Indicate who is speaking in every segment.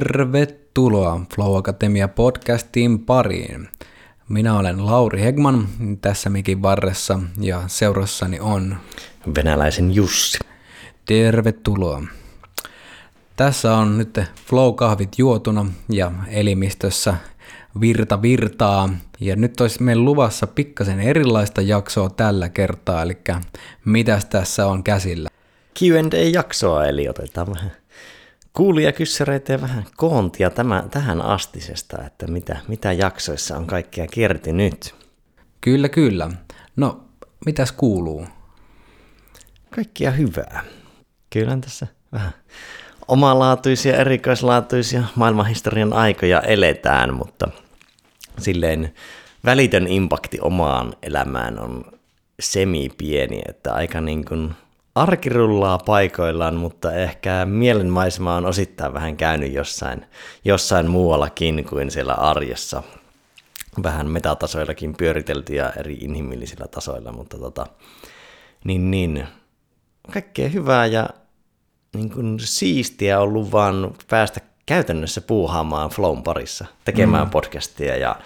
Speaker 1: Tervetuloa Flow Akatemia podcastiin pariin. Minä olen Lauri Hegman tässä mikin varressa ja seurassani on
Speaker 2: venäläisen Jussi.
Speaker 1: Tervetuloa. Tässä on nyt Flow-kahvit juotuna ja elimistössä virta virtaa. Ja nyt olisi meillä luvassa pikkasen erilaista jaksoa tällä kertaa, eli mitäs tässä on käsillä?
Speaker 2: Q&A-jaksoa, eli otetaan vähän kuulijakyssäreitä ja vähän koontia tämä, tähän astisesta, että mitä, mitä jaksoissa on kaikkea kertynyt.
Speaker 1: Kyllä, kyllä. No, mitäs kuuluu?
Speaker 2: Kaikkia hyvää. Kyllä tässä vähän omalaatuisia, erikoislaatuisia maailmanhistorian aikoja eletään, mutta silleen välitön impakti omaan elämään on semi-pieni, että aika niin kuin arki rullaa paikoillaan, mutta ehkä mielenmaisema on osittain vähän käynyt jossain, jossain muuallakin kuin siellä arjessa. Vähän metatasoillakin pyöritelty ja eri inhimillisillä tasoilla, mutta tota, niin, niin, kaikkea hyvää ja niin kuin siistiä ollut vaan päästä käytännössä puuhaamaan Flown parissa, tekemään mm. podcastia ja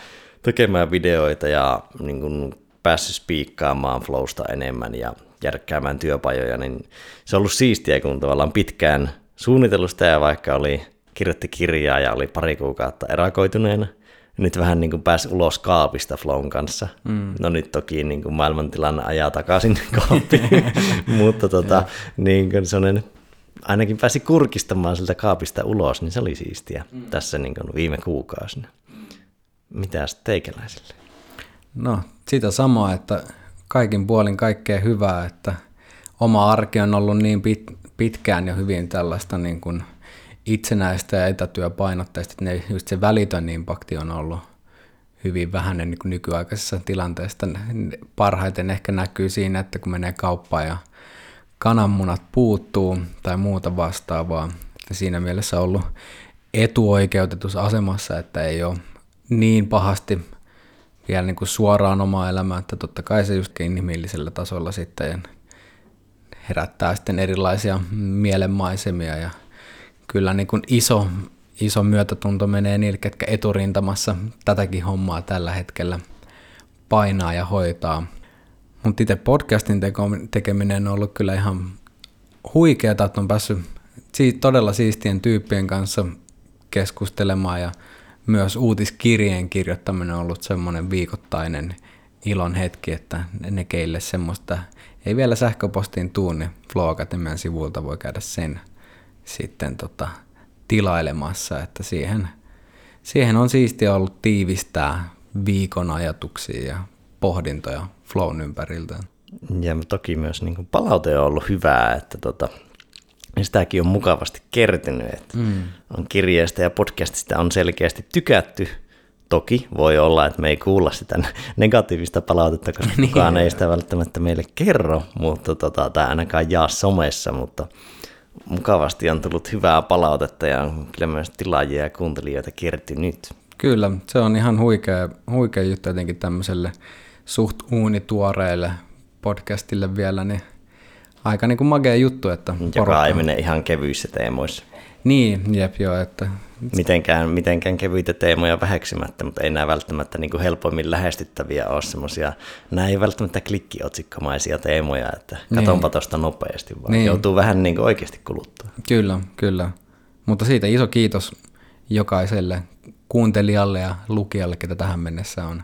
Speaker 2: tekemään videoita ja niin kuin päässyt spiikkaamaan Flowsta enemmän ja järkkäämään työpajoja, niin se on ollut siistiä, kun tavallaan pitkään suunnitellusta ja vaikka oli kirjoitti kirjaa ja oli pari kuukautta erakoituneena, nyt vähän niin kuin pääsi ulos kaapista Flown kanssa. Mm. No nyt toki niin kuin maailmantilanne ajaa takaisin kaappiin, mutta tota, niin kuin sellainen, ainakin pääsi kurkistamaan siltä kaapista ulos, niin se oli siistiä mm. tässä niin kuin viime kuukausina. Mitäs teikäläisille?
Speaker 1: No, sitä samaa, että kaikin puolin kaikkea hyvää, että oma arki on ollut niin pit, pitkään jo hyvin tällaista niin kuin itsenäistä ja etätyöpainotteista, että ne, just se välitön impakti on ollut hyvin vähäinen niin nykyaikaisessa tilanteessa. Parhaiten ehkä näkyy siinä, että kun menee kauppaan ja kananmunat puuttuu tai muuta vastaavaa, että siinä mielessä on ollut etuoikeutetussa asemassa, että ei ole niin pahasti vielä niin kuin suoraan omaa elämää, että totta kai se just inhimillisellä tasolla sitten herättää sitten erilaisia mielenmaisemia ja kyllä niin kuin iso, iso myötätunto menee niille, ketkä eturintamassa tätäkin hommaa tällä hetkellä painaa ja hoitaa. Mutta itse podcastin tekeminen on ollut kyllä ihan huikeaa, että on päässyt todella siistien tyyppien kanssa keskustelemaan ja myös uutiskirjeen kirjoittaminen on ollut semmoinen viikoittainen ilon hetki, että ne keille semmoista ei vielä sähköpostiin tuu, niin Flow Academian sivulta voi käydä sen sitten tota, tilailemassa, että siihen, siihen on siistiä ollut tiivistää viikon ajatuksia ja pohdintoja Flown ympäriltä.
Speaker 2: Ja toki myös niin palaute on ollut hyvää, että tota, niin sitäkin on mukavasti kertynyt, että mm. on kirjeistä ja podcastista on selkeästi tykätty. Toki voi olla, että me ei kuulla sitä negatiivista palautetta, koska niin. kukaan ei sitä välttämättä meille kerro, mutta tota, tai ainakaan jaa somessa, mutta mukavasti on tullut hyvää palautetta ja on kyllä myös tilaajia ja kuuntelijoita kertynyt.
Speaker 1: Kyllä, se on ihan huikea, huikea juttu jotenkin tämmöiselle suht uunituoreille podcastille vielä, niin aika niin kuin magea juttu. Että
Speaker 2: Joka ei mene ihan kevyissä teemoissa.
Speaker 1: Niin, jep joo. Että...
Speaker 2: Mitenkään, mitenkään kevyitä teemoja väheksymättä, mutta ei nämä välttämättä niin kuin helpommin lähestyttäviä ole semmoisia, nämä ei välttämättä klikkiotsikkomaisia teemoja, että katonpa niin. tuosta nopeasti, vaan niin. joutuu vähän niin kuin oikeasti kuluttaa.
Speaker 1: Kyllä, kyllä. Mutta siitä iso kiitos jokaiselle kuuntelijalle ja lukijalle, ketä tähän mennessä on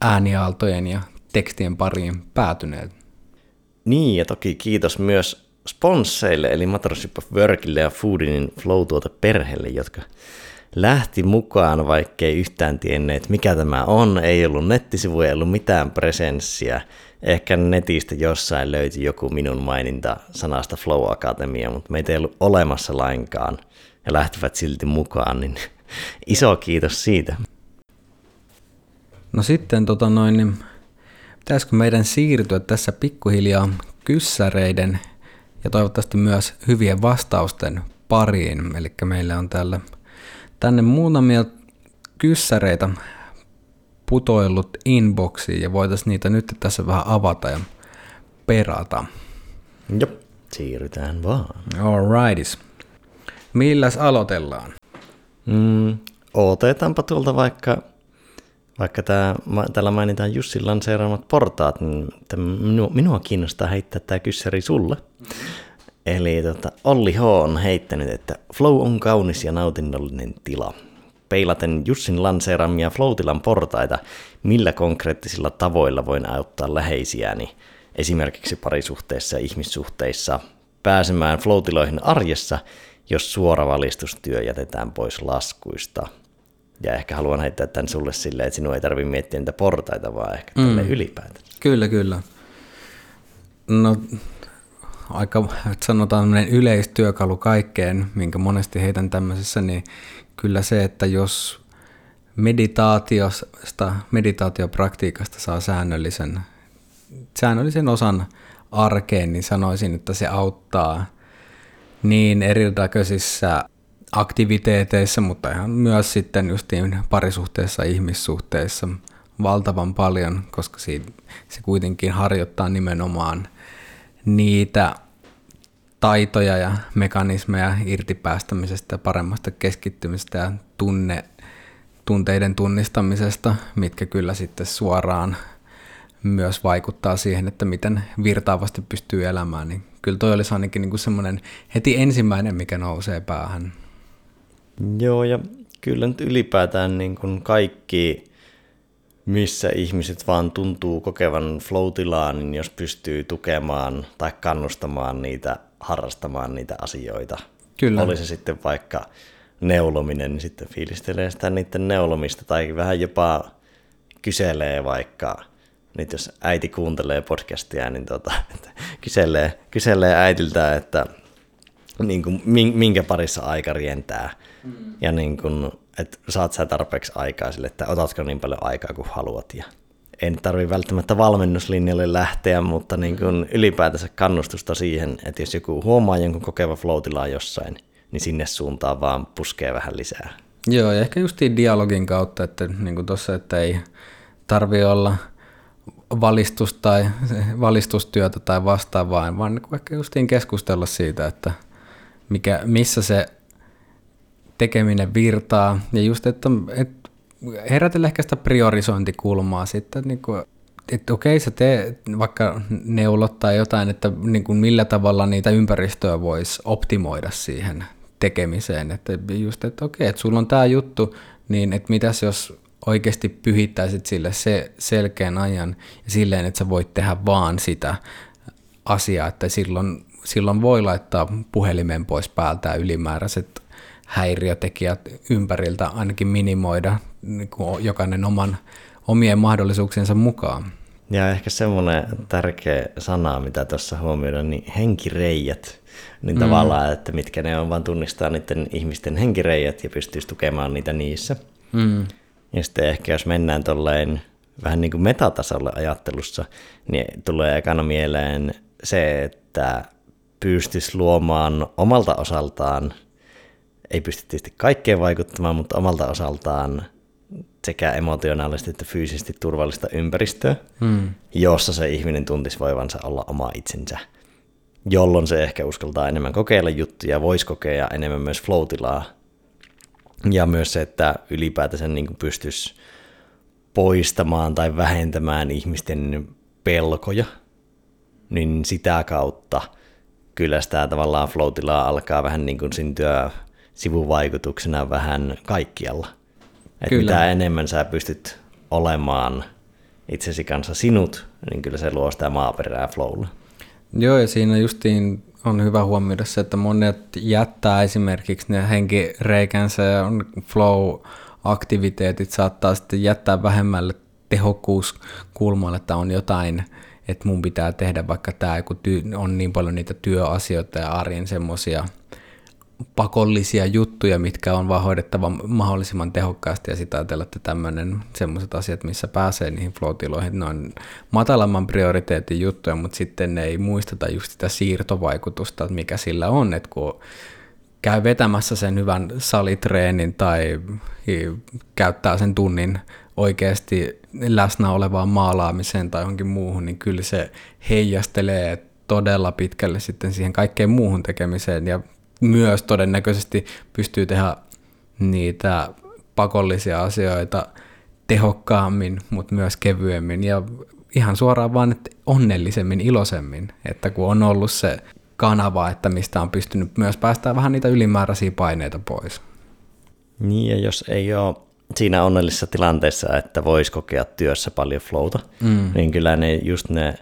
Speaker 1: ääniaaltojen ja tekstien pariin päätyneet.
Speaker 2: Niin, ja toki kiitos myös sponsseille, eli Mothership of Workille ja Foodinin flow perheelle, jotka lähti mukaan, vaikkei yhtään tienneet, mikä tämä on. Ei ollut nettisivuja, ei ollut mitään presenssiä. Ehkä netistä jossain löytyi joku minun maininta sanasta Flow Akatemia, mutta meitä ei ollut olemassa lainkaan ja lähtivät silti mukaan, niin iso kiitos siitä.
Speaker 1: No sitten tota noin, niin Pitäisikö meidän siirtyä tässä pikkuhiljaa kyssäreiden ja toivottavasti myös hyvien vastausten pariin. Eli meillä on täällä tänne muutamia kyssäreitä putoillut inboxiin ja voitaisiin niitä nyt tässä vähän avata ja perata.
Speaker 2: Jop, siirrytään vaan.
Speaker 1: Alrightis. Milläs aloitellaan?
Speaker 2: Mm, otetaanpa tuolta vaikka, vaikka tää, täällä mainitaan Jussin lanseeraamat portaat, niin minua, minua kiinnostaa heittää tämä kyssäri sulle. Eli tota, Olli H. on heittänyt, että flow on kaunis ja nautinnollinen tila. Peilaten Jussin lanseeramia Floatilan portaita, millä konkreettisilla tavoilla voin auttaa läheisiäni, esimerkiksi parisuhteissa ja ihmissuhteissa, pääsemään floatiloihin arjessa, jos suora valistustyö jätetään pois laskuista. Ja ehkä haluan heittää tämän sulle silleen, että sinun ei tarvitse miettiä niitä portaita, vaan ehkä mm. ylipäätään.
Speaker 1: Kyllä, kyllä. No aika, sanotaan yleistyökalu kaikkeen, minkä monesti heitän tämmöisessä, niin kyllä se, että jos meditaatiosta, meditaatiopraktiikasta saa säännöllisen, säännöllisen osan arkeen, niin sanoisin, että se auttaa niin erinäköisissä aktiviteeteissa, mutta ihan myös sitten justiin parisuhteessa ihmissuhteissa valtavan paljon, koska siitä, se kuitenkin harjoittaa nimenomaan niitä taitoja ja mekanismeja irtipäästämisestä, paremmasta keskittymisestä ja tunne, tunteiden tunnistamisesta, mitkä kyllä sitten suoraan myös vaikuttaa siihen, että miten virtaavasti pystyy elämään, niin kyllä toi olisi ainakin niin semmoinen heti ensimmäinen, mikä nousee päähän.
Speaker 2: Joo, ja kyllä nyt ylipäätään niin kuin kaikki missä ihmiset vaan tuntuu kokevan flow niin jos pystyy tukemaan tai kannustamaan niitä harrastamaan niitä asioita. Kyllä. Oli se sitten vaikka neulominen, niin sitten fiilistelee sitä niiden neulomista tai vähän jopa kyselee vaikka, nyt jos äiti kuuntelee podcastia, niin tota, että kyselee, kyselee äitiltä, että niin kuin, minkä parissa aika rientää. Mm. Ja niin kuin, että saat sä tarpeeksi aikaa sille, että otatko niin paljon aikaa kuin haluat. Ja en tarvi välttämättä valmennuslinjalle lähteä, mutta niin kuin ylipäätänsä kannustusta siihen, että jos joku huomaa jonkun kokeva flow jossain, niin sinne suuntaan vaan puskee vähän lisää.
Speaker 1: Joo, ja ehkä justiin dialogin kautta, että niin kuin tossa, että ei tarvi olla valistus tai valistustyötä tai vastaavaa, vaan niin ehkä justiin keskustella siitä, että mikä, missä se tekeminen virtaa. Ja just, että, että herätellä ehkä sitä priorisointikulmaa sitten, niin kuin, että okei, sä teet vaikka neulot tai jotain, että niin kuin millä tavalla niitä ympäristöä voisi optimoida siihen tekemiseen. Että just, että okei, että sulla on tämä juttu, niin että mitäs jos oikeasti pyhittäisit sille se selkeän ajan ja silleen, että sä voit tehdä vaan sitä asiaa, että silloin, silloin voi laittaa puhelimen pois päältä ylimääräiset häiriötekijät ympäriltä ainakin minimoida niin kuin jokainen oman, omien mahdollisuuksiensa mukaan.
Speaker 2: Ja ehkä semmoinen tärkeä sana, mitä tuossa huomioidaan, niin henkireijät. Niin mm. tavallaan, että mitkä ne on, vaan tunnistaa niiden ihmisten henkireijät ja pystyisi tukemaan niitä niissä. Mm. Ja sitten ehkä jos mennään tolleen vähän niin kuin metatasolle ajattelussa, niin tulee ekana mieleen se, että pystyisi luomaan omalta osaltaan ei pysty tietysti kaikkeen vaikuttamaan, mutta omalta osaltaan sekä emotionaalisesti että fyysisesti turvallista ympäristöä, hmm. jossa se ihminen tuntisi voivansa olla oma itsensä, jolloin se ehkä uskaltaa enemmän kokeilla juttuja, voisi kokea enemmän myös flow ja myös se, että ylipäätänsä niin pystyisi poistamaan tai vähentämään ihmisten pelkoja, niin sitä kautta kyllä sitä tavallaan flow alkaa vähän niin kuin syntyä sivuvaikutuksena vähän kaikkialla. Että mitä enemmän sä pystyt olemaan itsesi kanssa sinut, niin kyllä se luo sitä maaperää flowlla.
Speaker 1: Joo, ja siinä justiin on hyvä huomioida se, että monet jättää esimerkiksi ne henkireikänsä ja flow-aktiviteetit saattaa sitten jättää vähemmälle tehokkuuskulmalle, että on jotain, että mun pitää tehdä vaikka tämä, kun on niin paljon niitä työasioita ja arjen semmoisia pakollisia juttuja, mitkä on vaan hoidettava mahdollisimman tehokkaasti ja sitä ajatella, että tämmöinen semmoiset asiat, missä pääsee niihin floatiloihin, ne on matalamman prioriteetin juttuja, mutta sitten ne ei muisteta just sitä siirtovaikutusta, mikä sillä on, että kun käy vetämässä sen hyvän salitreenin tai käyttää sen tunnin oikeasti läsnä olevaan maalaamiseen tai johonkin muuhun, niin kyllä se heijastelee todella pitkälle sitten siihen kaikkeen muuhun tekemiseen ja myös todennäköisesti pystyy tehdä niitä pakollisia asioita tehokkaammin, mutta myös kevyemmin ja ihan suoraan vaan että onnellisemmin, iloisemmin, että kun on ollut se kanava, että mistä on pystynyt myös päästään vähän niitä ylimääräisiä paineita pois.
Speaker 2: Niin, ja jos ei ole siinä onnellisessa tilanteessa, että voisi kokea työssä paljon flowta, mm. niin kyllä ne just ne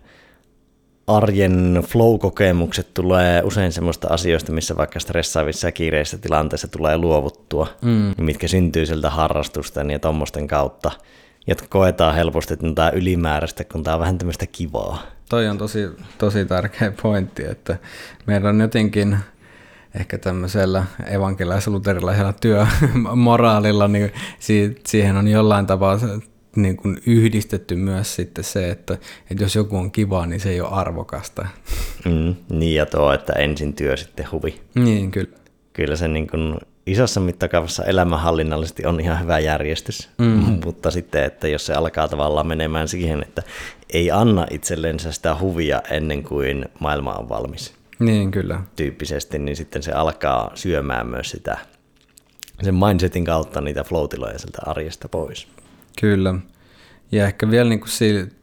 Speaker 2: arjen flow-kokemukset tulee usein semmoista asioista, missä vaikka stressaavissa ja kiireissä tilanteissa tulee luovuttua, mm. mitkä syntyy sieltä harrastusten ja tuommoisten kautta, jotka koetaan helposti, että tämä ylimääräistä, kun tämä on vähän tämmöistä kivaa.
Speaker 1: Toi on tosi, tosi tärkeä pointti, että meillä on jotenkin ehkä tämmöisellä evankelais-luterilaisella työmoraalilla, niin siihen on jollain tapaa niin kuin yhdistetty myös sitten se, että, että jos joku on kiva, niin se ei ole arvokasta.
Speaker 2: Mm, niin ja tuo, että ensin työ sitten huvi.
Speaker 1: Niin, kyllä.
Speaker 2: Kyllä se niin kuin isossa mittakaavassa elämänhallinnallisesti on ihan hyvä järjestys, mm. mutta sitten, että jos se alkaa tavallaan menemään siihen, että ei anna itsellensä sitä huvia ennen kuin maailma on valmis.
Speaker 1: Niin, kyllä.
Speaker 2: Tyyppisesti, niin sitten se alkaa syömään myös sitä sen mindsetin kautta niitä flow sieltä arjesta pois.
Speaker 1: Kyllä. Ja ehkä vielä niin kuin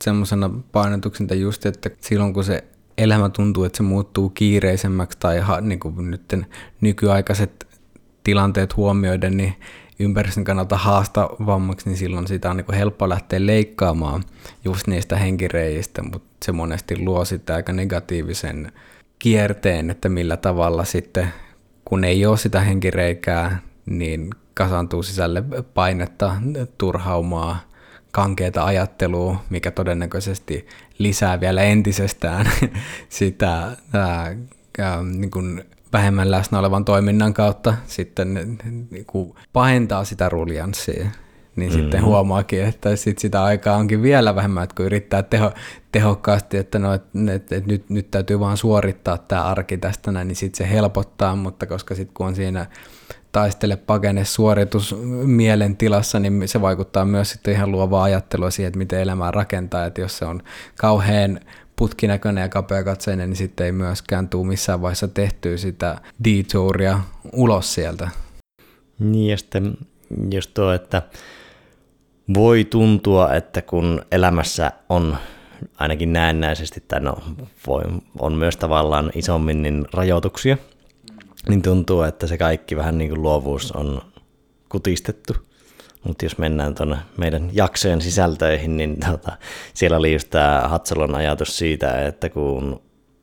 Speaker 1: semmoisena painotuksena just, että silloin kun se elämä tuntuu, että se muuttuu kiireisemmäksi tai niin kuin nyt nykyaikaiset tilanteet huomioiden, niin ympäristön kannalta haastavammaksi, niin silloin sitä on niin helppo lähteä leikkaamaan just niistä henkireijistä, mutta se monesti luo sitten aika negatiivisen kierteen, että millä tavalla sitten, kun ei ole sitä henkireikää, niin kasantuu sisälle painetta, turhaumaa, kankeita ajattelua, mikä todennäköisesti lisää vielä entisestään sitä ää, ää, niin kuin vähemmän läsnä olevan toiminnan kautta sitten niin kuin pahentaa sitä ruljanssia. Niin mm-hmm. sitten huomaakin, että sit sitä aikaa onkin vielä vähemmän, että kun yrittää teho, tehokkaasti, että, no, et, et, et nyt, nyt täytyy vaan suorittaa tämä arki tästä näin, niin sitten se helpottaa, mutta koska sitten kun on siinä taistele pakene suoritus mielen tilassa, niin se vaikuttaa myös sitten ihan luovaa ajattelua siihen, että miten elämää rakentaa, että jos se on kauhean putkinäköinen ja kapeakatseinen, niin sitten ei myöskään tule missään vaiheessa tehtyä sitä detouria ulos sieltä.
Speaker 2: Niin ja sitten just tuo, että voi tuntua, että kun elämässä on ainakin näennäisesti, tai no, voi, on myös tavallaan isommin niin rajoituksia, niin tuntuu, että se kaikki vähän niin kuin luovuus on kutistettu. Mutta jos mennään tuonne meidän jaksojen sisältöihin, niin tota, siellä oli just tämä Hatsalon ajatus siitä, että kun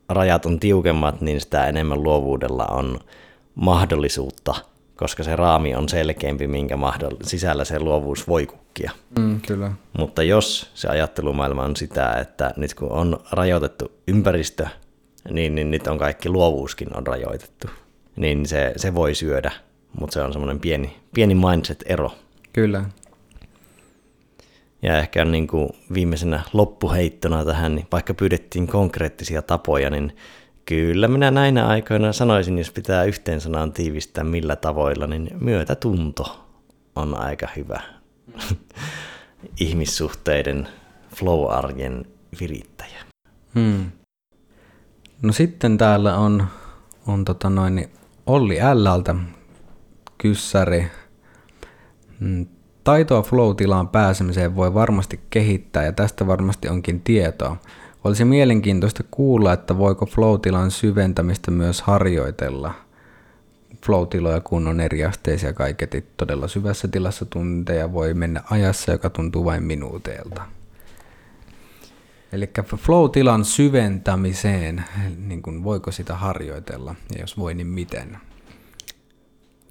Speaker 2: rajat on tiukemmat, niin sitä enemmän luovuudella on mahdollisuutta, koska se raami on selkeämpi, minkä mahdoll- sisällä se luovuus voi kukkia.
Speaker 1: Mm, kyllä.
Speaker 2: Mutta jos se ajattelumaailma on sitä, että nyt kun on rajoitettu ympäristö, niin, niin nyt on kaikki luovuuskin on rajoitettu niin se, se voi syödä, mutta se on semmoinen pieni, pieni mindset-ero.
Speaker 1: Kyllä.
Speaker 2: Ja ehkä niin kuin viimeisenä loppuheittona tähän, niin vaikka pyydettiin konkreettisia tapoja, niin kyllä minä näinä aikoina sanoisin, jos pitää yhteen sanaan tiivistää millä tavoilla, niin myötätunto on aika hyvä ihmissuhteiden flow-arjen virittäjä.
Speaker 1: Hmm. No sitten täällä on, on tota noin, niin Olli Llältä kyssäri. Mm, taitoa flow-tilaan pääsemiseen voi varmasti kehittää ja tästä varmasti onkin tietoa. Olisi mielenkiintoista kuulla, että voiko flow-tilan syventämistä myös harjoitella. Flow-tiloja kun on eri asteisia kaiketi. Todella syvässä tilassa tunteja voi mennä ajassa, joka tuntuu vain minuuteilta. Eli flow-tilan syventämiseen, niin kuin voiko sitä harjoitella, ja jos voi, niin miten?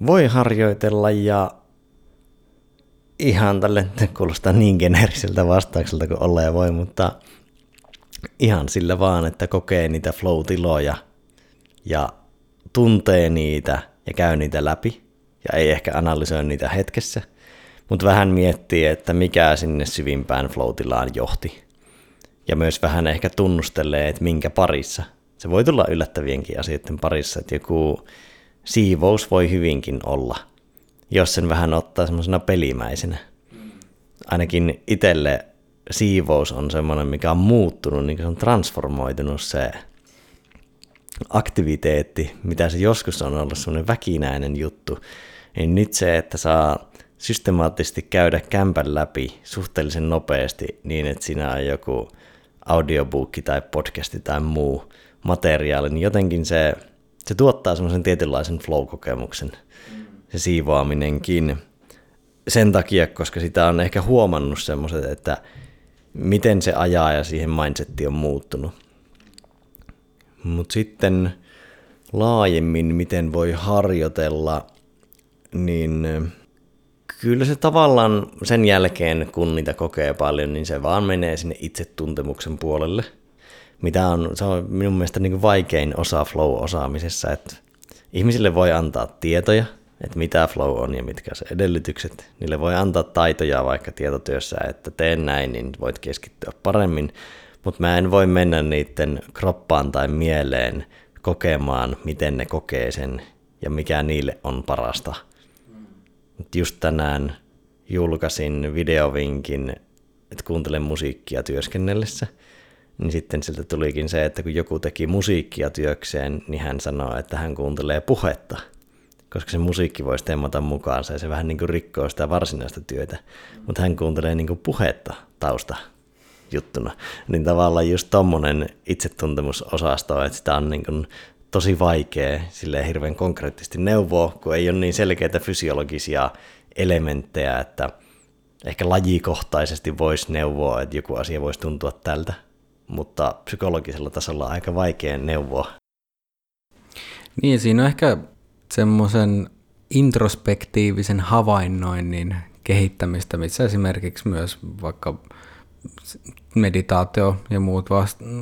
Speaker 2: Voi harjoitella ja ihan tälle kuulostaa niin geneeriseltä vastaukselta kuin olla ja voi, mutta ihan sillä vaan, että kokee niitä flow-tiloja ja tuntee niitä ja käy niitä läpi ja ei ehkä analysoi niitä hetkessä, mutta vähän miettii, että mikä sinne syvimpään flow-tilaan johti ja myös vähän ehkä tunnustelee, että minkä parissa. Se voi tulla yllättävienkin asioiden parissa, että joku siivous voi hyvinkin olla, jos sen vähän ottaa semmoisena pelimäisenä. Ainakin itselle siivous on semmoinen, mikä on muuttunut, niin se on transformoitunut se aktiviteetti, mitä se joskus on ollut semmoinen väkinäinen juttu, niin nyt se, että saa systemaattisesti käydä kämpän läpi suhteellisen nopeasti niin, että siinä on joku audiobookki tai podcasti tai muu materiaali, niin jotenkin se, se tuottaa semmoisen tietynlaisen flow-kokemuksen, se siivoaminenkin. Sen takia, koska sitä on ehkä huomannut semmoiset, että miten se ajaa ja siihen mindsetti on muuttunut. Mutta sitten laajemmin, miten voi harjoitella, niin kyllä se tavallaan sen jälkeen, kun niitä kokee paljon, niin se vaan menee sinne itsetuntemuksen puolelle, mitä on, se on minun mielestä niin vaikein osa flow-osaamisessa, että ihmisille voi antaa tietoja, että mitä flow on ja mitkä se edellytykset. Niille voi antaa taitoja vaikka tietotyössä, että teen näin, niin voit keskittyä paremmin, mutta mä en voi mennä niiden kroppaan tai mieleen kokemaan, miten ne kokee sen ja mikä niille on parasta. Just tänään julkaisin videovinkin, että kuuntelen musiikkia työskennellessä, niin sitten siltä tulikin se, että kun joku teki musiikkia työkseen, niin hän sanoo, että hän kuuntelee puhetta, koska se musiikki voisi temmata mukaansa ja se vähän niin kuin rikkoo sitä varsinaista työtä, mutta hän kuuntelee niin kuin puhetta tausta juttuna. Niin tavallaan just tommonen itsetuntemusosasto, että sitä on niin kuin tosi vaikea sille hirveän konkreettisesti neuvoa, kun ei ole niin selkeitä fysiologisia elementtejä, että ehkä lajikohtaisesti voisi neuvoa, että joku asia voisi tuntua tältä, mutta psykologisella tasolla on aika vaikea neuvoa.
Speaker 1: Niin, siinä on ehkä semmoisen introspektiivisen havainnoinnin kehittämistä, missä esimerkiksi myös vaikka meditaatio ja muut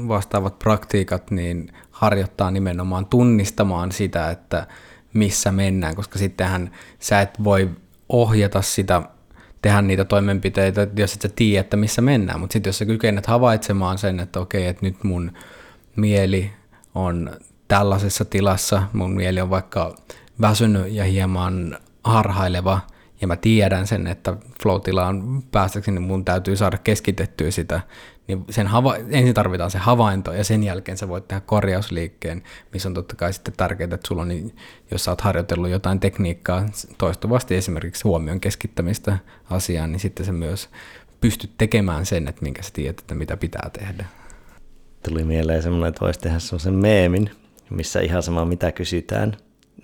Speaker 1: vastaavat praktiikat niin harjoittaa nimenomaan tunnistamaan sitä, että missä mennään, koska sittenhän sä et voi ohjata sitä, tehdä niitä toimenpiteitä, jos et sä tiedä, että missä mennään, mutta sitten jos sä kykenet havaitsemaan sen, että okei, että nyt mun mieli on tällaisessa tilassa, mun mieli on vaikka väsynyt ja hieman harhaileva, ja mä tiedän sen, että flow-tilaan päästäkseni niin mun täytyy saada keskitettyä sitä, niin sen hava- ensin tarvitaan se havainto ja sen jälkeen sä voit tehdä korjausliikkeen, missä on totta kai sitten tärkeää, että sulla on, niin, jos sä oot harjoitellut jotain tekniikkaa toistuvasti esimerkiksi huomion keskittämistä asiaan, niin sitten sä myös pystyt tekemään sen, että minkä sä tiedät, että mitä pitää tehdä.
Speaker 2: Tuli mieleen semmoinen, että voisi tehdä semmoisen meemin, missä ihan sama mitä kysytään,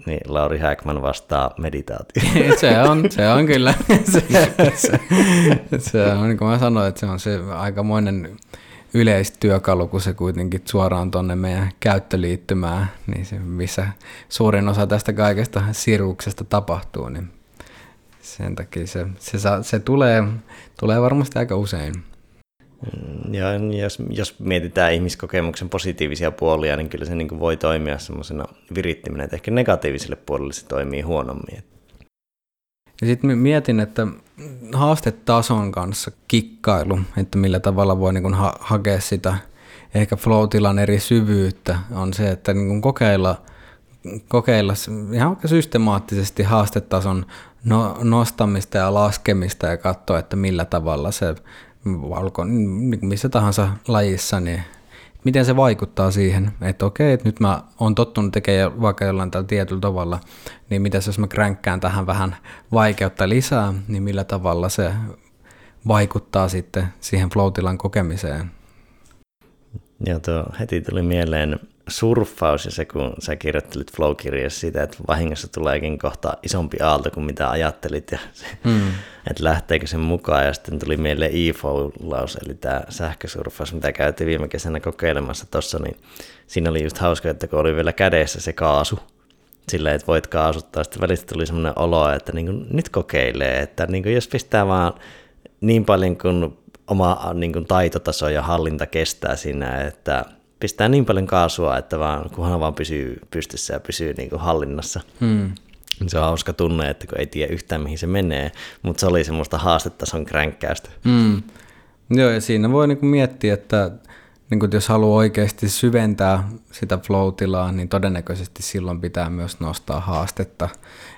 Speaker 2: niin Lauri Häkman vastaa meditaatio.
Speaker 1: se on, se on kyllä. se, se, se on, niin kuin mä sanoin, että se on se aikamoinen yleistyökalu, kun se kuitenkin suoraan tuonne meidän käyttöliittymään, niin se, missä suurin osa tästä kaikesta siruksesta tapahtuu, niin sen takia se, se, se tulee, tulee varmasti aika usein.
Speaker 2: Mm, ja jos, jos mietitään ihmiskokemuksen positiivisia puolia, niin kyllä se niin kuin voi toimia semmoisena virittiminen, että ehkä negatiiviselle puolelle se toimii huonommin.
Speaker 1: Ja sitten mietin, että haastetason kanssa kikkailu, että millä tavalla voi niin ha- hakea sitä ehkä flow eri syvyyttä, on se, että niin kokeilla, kokeilla ihan systemaattisesti haastetason no, nostamista ja laskemista ja katsoa, että millä tavalla se valko, niin missä tahansa lajissa, niin miten se vaikuttaa siihen, että okei, että nyt mä oon tottunut tekemään vaikka jollain tällä tietyllä tavalla, niin mitä jos mä kränkkään tähän vähän vaikeutta lisää, niin millä tavalla se vaikuttaa sitten siihen flow kokemiseen.
Speaker 2: Joo, tuo heti tuli mieleen surffaus ja se, kun sä kirjoittelit flow-kirjassa sitä, että vahingossa tuleekin kohta isompi aalto kuin mitä ajattelit ja se, mm. että lähteekö sen mukaan ja sitten tuli mieleen e-flow-laus, eli tämä sähkösurffaus, mitä käytiin viime kesänä kokeilemassa tuossa, niin siinä oli just hauska, että kun oli vielä kädessä se kaasu, silleen, että voit kaasuttaa, sitten välistä tuli semmoinen olo, että niin kuin, nyt kokeilee, että niin kuin jos pistää vaan niin paljon kuin oma niin kuin taitotaso ja hallinta kestää siinä, että pistää niin paljon kaasua, että vaan, kunhan vaan pysyy pystyssä ja pysyy niin kuin hallinnassa. Hmm. Se on hauska tunne, että kun ei tiedä yhtään mihin se menee, mutta se oli semmoista haastetason kränkkäystä. Hmm.
Speaker 1: Joo, ja siinä voi niinku miettiä, että niinku, jos haluaa oikeasti syventää sitä flow-tilaa, niin todennäköisesti silloin pitää myös nostaa haastetta.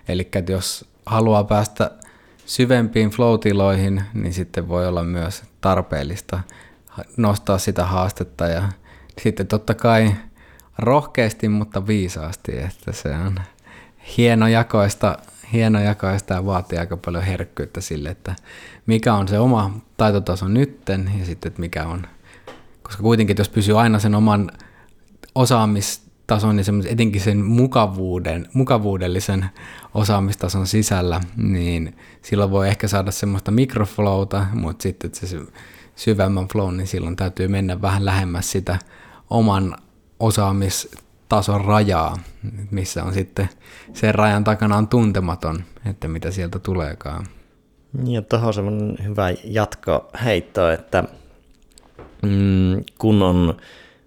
Speaker 1: Eli jos haluaa päästä syvempiin flow-tiloihin, niin sitten voi olla myös tarpeellista nostaa sitä haastetta ja sitten totta kai rohkeasti, mutta viisaasti, että se on hienojakoista, hienojakoista ja vaatii aika paljon herkkyyttä sille, että mikä on se oma taitotaso nytten ja sitten, että mikä on, koska kuitenkin jos pysyy aina sen oman osaamistason ja etenkin sen mukavuuden, mukavuudellisen osaamistason sisällä, niin silloin voi ehkä saada semmoista mikroflowta, mutta sitten se syvemmän flow, niin silloin täytyy mennä vähän lähemmäs sitä oman osaamistason rajaa, missä on sitten sen rajan takana on tuntematon, että mitä sieltä tuleekaan.
Speaker 2: Ja tuohon semmoinen hyvä jatkoheitto, että mm, kun on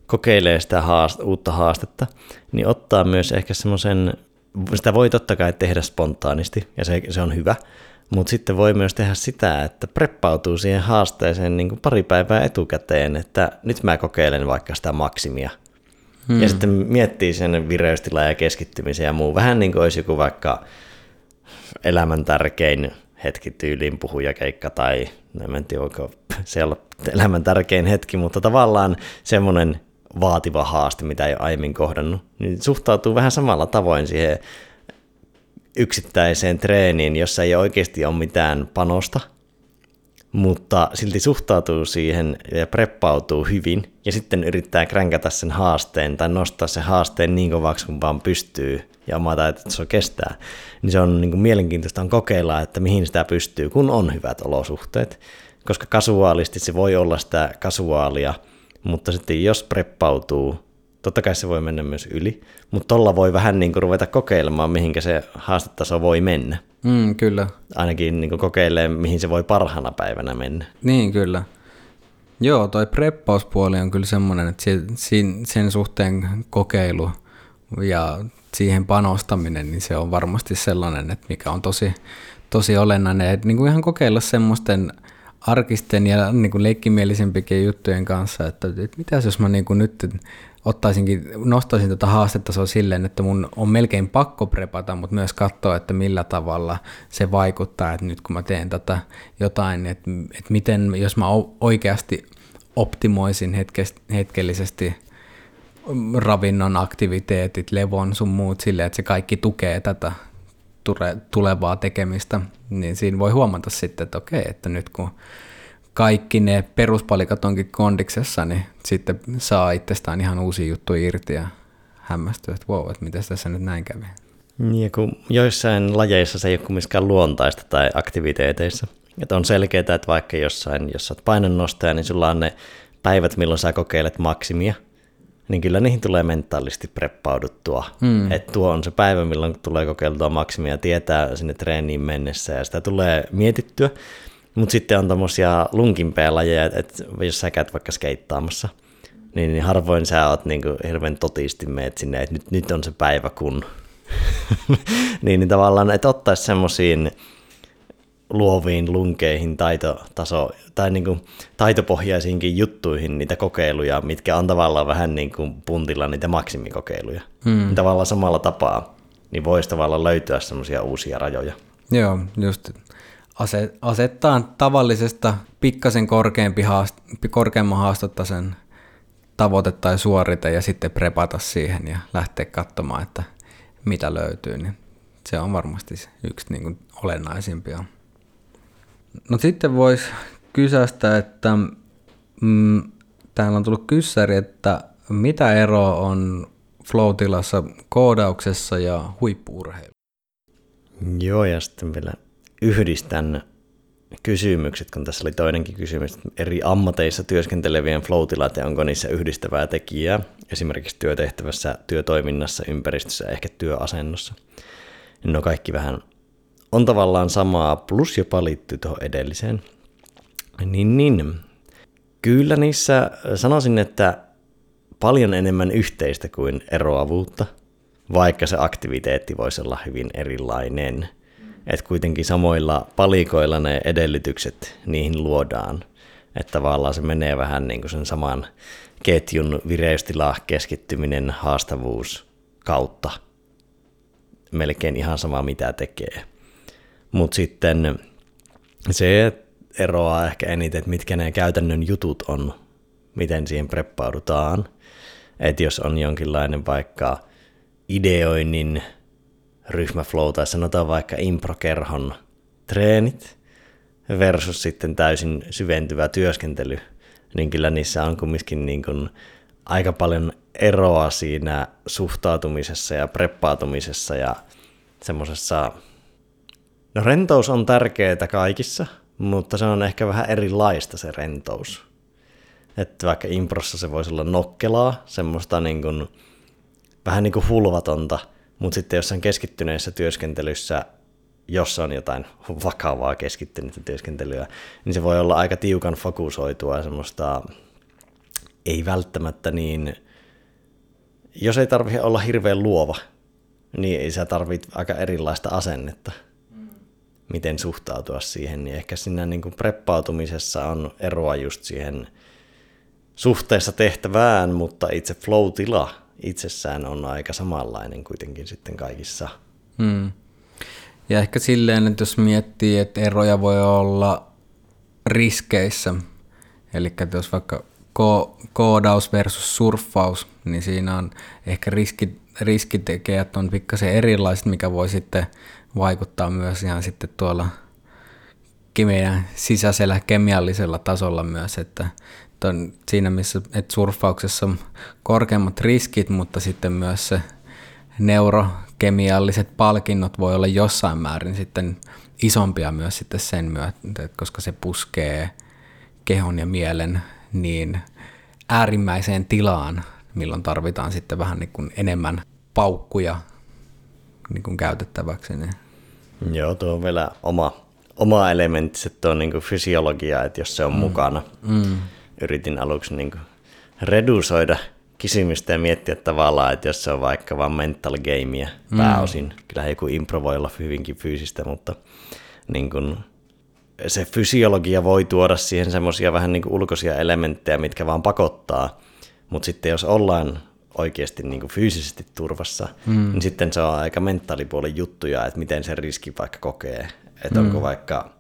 Speaker 2: kokeilee sitä haast- uutta haastetta, niin ottaa myös ehkä semmoisen, sitä voi totta kai tehdä spontaanisti, ja se, se on hyvä, mutta sitten voi myös tehdä sitä, että preppautuu siihen haasteeseen niin kuin pari päivää etukäteen, että nyt mä kokeilen vaikka sitä maksimia. Hmm. Ja sitten miettii sen vireystila ja keskittymisen ja muu. Vähän niin kuin olisi joku vaikka elämän tärkein hetki tyyliin puhujakeikka tai en tiedä, onko se olla elämän tärkein hetki, mutta tavallaan semmoinen vaativa haaste, mitä ei ole aiemmin kohdannut, niin suhtautuu vähän samalla tavoin siihen yksittäiseen treeniin, jossa ei oikeasti ole mitään panosta, mutta silti suhtautuu siihen ja preppautuu hyvin ja sitten yrittää kränkätä sen haasteen tai nostaa sen haasteen niin kovaksi kuin vaan pystyy ja oma taitotaso kestää, niin se on niin kuin mielenkiintoista on kokeilla, että mihin sitä pystyy, kun on hyvät olosuhteet, koska kasuaalisti se voi olla sitä kasuaalia, mutta sitten jos preppautuu Totta kai se voi mennä myös yli, mutta tolla voi vähän niin kuin ruveta kokeilemaan, mihinkä se haastetaso voi mennä.
Speaker 1: Mm, kyllä.
Speaker 2: Ainakin niin kuin kokeilee, mihin se voi parhaana päivänä mennä.
Speaker 1: Niin, kyllä. Joo, toi preppauspuoli on kyllä semmoinen, että sen suhteen kokeilu ja siihen panostaminen, niin se on varmasti sellainen, että mikä on tosi, tosi olennainen. Että niin kuin ihan kokeilla semmoisten arkisten ja niin kuin leikkimielisempikin juttujen kanssa, että, että mitä jos mä niin kuin nyt ottaisinkin, nostaisin tätä haastetasoa silleen, että mun on melkein pakko prepata, mutta myös katsoa, että millä tavalla se vaikuttaa, että nyt kun mä teen tätä jotain, että, että miten, jos mä oikeasti optimoisin hetkest, hetkellisesti ravinnon aktiviteetit, levon sun muut silleen, että se kaikki tukee tätä tulevaa tekemistä, niin siinä voi huomata sitten, että okei, että nyt kun kaikki ne peruspalikat onkin kondiksessa, niin sitten saa itsestään ihan uusia juttuja irti ja hämmästyy, että wow, että miten tässä nyt näin kävi.
Speaker 2: Niin, kun joissain lajeissa se ei ole kumminkaan luontaista tai aktiviteeteissa. Että on selkeää, että vaikka jossain, jos olet painonnostaja, niin sulla on ne päivät, milloin sä kokeilet maksimia, niin kyllä niihin tulee mentaalisesti preppauduttua. Mm. Että tuo on se päivä, milloin tulee kokeiltua maksimia, tietää sinne treeniin mennessä ja sitä tulee mietittyä. Mutta sitten on tommosia lunkimpia lajeja, että jos sä käyt vaikka skeittaamassa, niin, niin harvoin sä oot niinku hirveän totisti meet sinne, että nyt, nyt on se päivä kun. niin, niin tavallaan, että ottaisi semmoisiin luoviin lunkeihin taitotaso, tai niin kuin taitopohjaisiinkin juttuihin niitä kokeiluja, mitkä on tavallaan vähän niin kuin puntilla niitä maksimikokeiluja. Hmm. Tavallaan samalla tapaa, niin voisi tavallaan löytyä semmoisia uusia rajoja.
Speaker 1: Joo, just asettaa tavallisesta pikkasen korkeampi haast, korkeamman haastattaisen tavoite tai suorite ja sitten prepata siihen ja lähteä katsomaan, että mitä löytyy, niin se on varmasti yksi niin kuin olennaisimpia. No sitten voisi kysästä, että mm, täällä on tullut kyssäri, että mitä eroa on flow-tilassa koodauksessa ja huippuurheilu?
Speaker 2: Joo, ja sitten vielä yhdistän kysymykset, kun tässä oli toinenkin kysymys, eri ammateissa työskentelevien flow onko niissä yhdistävää tekijää, esimerkiksi työtehtävässä, työtoiminnassa, ympäristössä, ehkä työasennossa. No kaikki vähän on tavallaan samaa, plus jopa liittyy tuohon edelliseen. Niin, niin. Kyllä niissä sanoisin, että paljon enemmän yhteistä kuin eroavuutta, vaikka se aktiviteetti voisi olla hyvin erilainen – että kuitenkin samoilla palikoilla ne edellytykset niihin luodaan. Että tavallaan se menee vähän niin kuin sen saman ketjun vireystila, keskittyminen, haastavuus kautta. Melkein ihan sama mitä tekee. Mutta sitten se eroaa ehkä eniten, että mitkä ne käytännön jutut on, miten siihen preppaudutaan. Että jos on jonkinlainen vaikka ideoinnin ryhmäflow tai sanotaan vaikka improkerhon treenit versus sitten täysin syventyvä työskentely, niin kyllä niissä on kumminkin niin kuin aika paljon eroa siinä suhtautumisessa ja preppaatumisessa ja semmoisessa, no rentous on tärkeää kaikissa, mutta se on ehkä vähän erilaista se rentous. Että vaikka improssa se voisi olla nokkelaa, semmoista niin kuin, vähän niin kuin hulvatonta, mutta sitten jossain keskittyneessä työskentelyssä, jossa on jotain vakavaa keskittynyttä työskentelyä, niin se voi olla aika tiukan fokusoitua semmoista, ei välttämättä niin, jos ei tarvitse olla hirveän luova, niin sä tarvit aika erilaista asennetta, miten suhtautua siihen, niin ehkä siinä niin kuin preppautumisessa on eroa just siihen suhteessa tehtävään, mutta itse flow-tila itsessään on aika samanlainen kuitenkin sitten kaikissa.
Speaker 1: Hmm. Ja ehkä silleen, että jos miettii, että eroja voi olla riskeissä, eli jos vaikka ko- koodaus versus surffaus, niin siinä on ehkä riski, riskitekijät on pikkasen erilaiset, mikä voi sitten vaikuttaa myös ihan sitten tuolla meidän sisäisellä kemiallisella tasolla myös, että on siinä missä että surffauksessa on korkeammat riskit, mutta sitten myös se neurokemialliset palkinnot voi olla jossain määrin sitten isompia myös sitten sen myötä, koska se puskee kehon ja mielen niin äärimmäiseen tilaan, milloin tarvitaan sitten vähän niin kuin enemmän paukkuja niin kuin käytettäväksi. Niin.
Speaker 2: Joo, tuo on vielä oma, oma elementti, että tuo niin kuin fysiologia, että jos se on mm. mukana. Mm. Yritin aluksi niin kuin redusoida kysymystä ja miettiä tavallaan, että jos se on vaikka vain mental gamea mm. pääosin, kyllä joku impro voi olla hyvinkin fyysistä, mutta niin kuin, se fysiologia voi tuoda siihen semmoisia vähän niin kuin ulkoisia elementtejä, mitkä vaan pakottaa, mutta sitten jos ollaan oikeasti niin kuin fyysisesti turvassa, mm. niin sitten se on aika mentaalipuolen juttuja, että miten se riski vaikka kokee, että mm. onko vaikka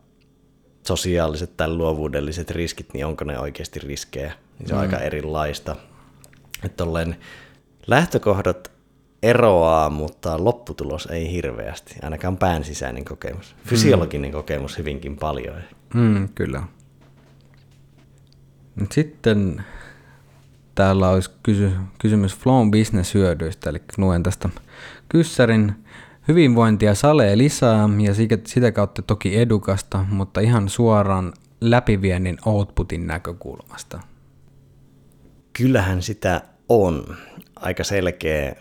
Speaker 2: sosiaaliset tai luovuudelliset riskit, niin onko ne oikeasti riskejä, niin se on mm. aika erilaista. Että ollen lähtökohdat eroaa, mutta lopputulos ei hirveästi, ainakaan pään sisäinen kokemus. Fysiologinen mm. kokemus hyvinkin paljon.
Speaker 1: Mm, kyllä. Sitten täällä olisi kysy- kysymys Flown business-hyödyistä, eli luen tästä kyssärin. Hyvinvointia salee lisää ja sitä kautta toki edukasta, mutta ihan suoraan läpiviennin outputin näkökulmasta.
Speaker 2: Kyllähän sitä on. Aika selkeä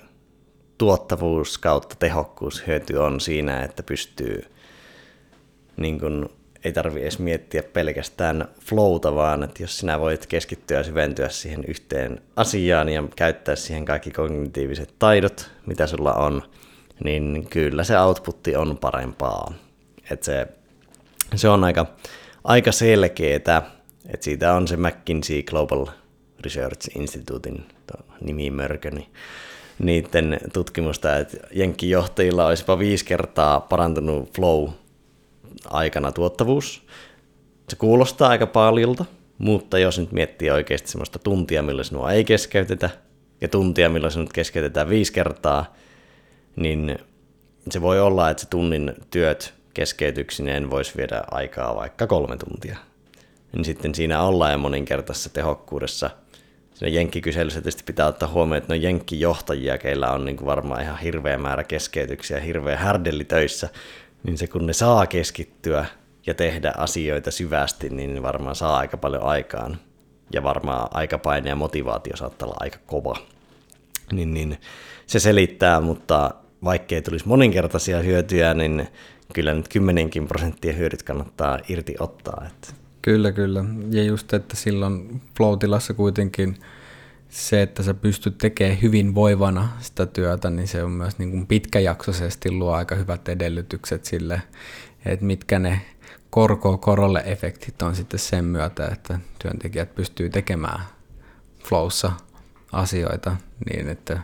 Speaker 2: tuottavuus kautta tehokkuushyöty on siinä, että pystyy niin kuin ei tarvi edes miettiä pelkästään flowta, vaan että jos sinä voit keskittyä ja syventyä siihen yhteen asiaan ja käyttää siihen kaikki kognitiiviset taidot, mitä sulla on, niin kyllä se outputti on parempaa. Et se, se on aika, aika selkeetä, että siitä on se McKinsey Global Research Institutein nimimörkö, niin niiden tutkimusta, että jenkkijohtajilla olisipa viisi kertaa parantunut flow aikana tuottavuus. Se kuulostaa aika paljolta, mutta jos nyt miettii oikeasti semmoista tuntia, millä sinua ei keskeytetä, ja tuntia, millä sinut keskeytetään viisi kertaa, niin se voi olla, että se tunnin työt keskeytyksineen voisi viedä aikaa vaikka kolme tuntia. Niin sitten siinä ollaan jo moninkertaisessa tehokkuudessa. Siinä jenkkikyselyssä tietysti pitää ottaa huomioon, että ne on jenkkijohtajia, keillä on niin kuin varmaan ihan hirveä määrä keskeytyksiä, hirveä härdelli töissä, niin se kun ne saa keskittyä ja tehdä asioita syvästi, niin ne varmaan saa aika paljon aikaan. Ja varmaan aikapaine ja motivaatio saattaa olla aika kova. Niin, niin se selittää, mutta vaikkei tulisi moninkertaisia hyötyjä, niin kyllä nyt kymmenenkin prosenttia hyödyt kannattaa irti ottaa. Että.
Speaker 1: Kyllä, kyllä. Ja just, että silloin flow kuitenkin se, että sä pystyt tekemään hyvin voivana sitä työtä, niin se on myös niin kuin pitkäjaksoisesti luo aika hyvät edellytykset sille, että mitkä ne korko korolle efektit on sitten sen myötä, että työntekijät pystyy tekemään flowssa asioita niin, että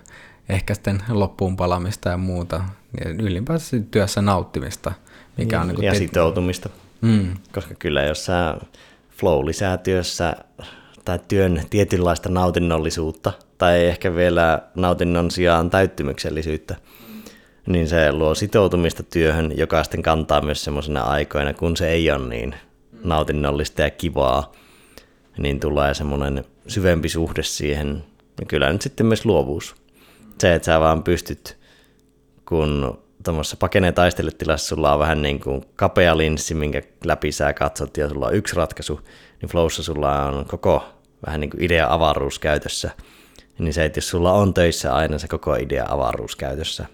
Speaker 1: ehkä sitten loppuun palamista ja muuta, niin ylipäänsä työssä nauttimista.
Speaker 2: Mikä niin, on niin ja te- sitoutumista. Mm. Koska kyllä jos sä flow lisää työssä tai työn tietynlaista nautinnollisuutta, tai ehkä vielä nautinnon sijaan täyttymyksellisyyttä, niin se luo sitoutumista työhön, joka sitten kantaa myös semmoisena aikoina, kun se ei ole niin nautinnollista ja kivaa, niin tulee semmoinen syvempi suhde siihen, ja kyllä nyt sitten myös luovuus. Se, että sä vaan pystyt, kun tuommoisessa pakenee taistelutilassa sulla on vähän niin kuin kapea linssi, minkä läpi sä katsot, ja sulla on yksi ratkaisu, niin Flowssa sulla on koko vähän niin kuin idea-avaruus käytössä. Niin se, että jos sulla on töissä aina se koko idea-avaruus käytössä,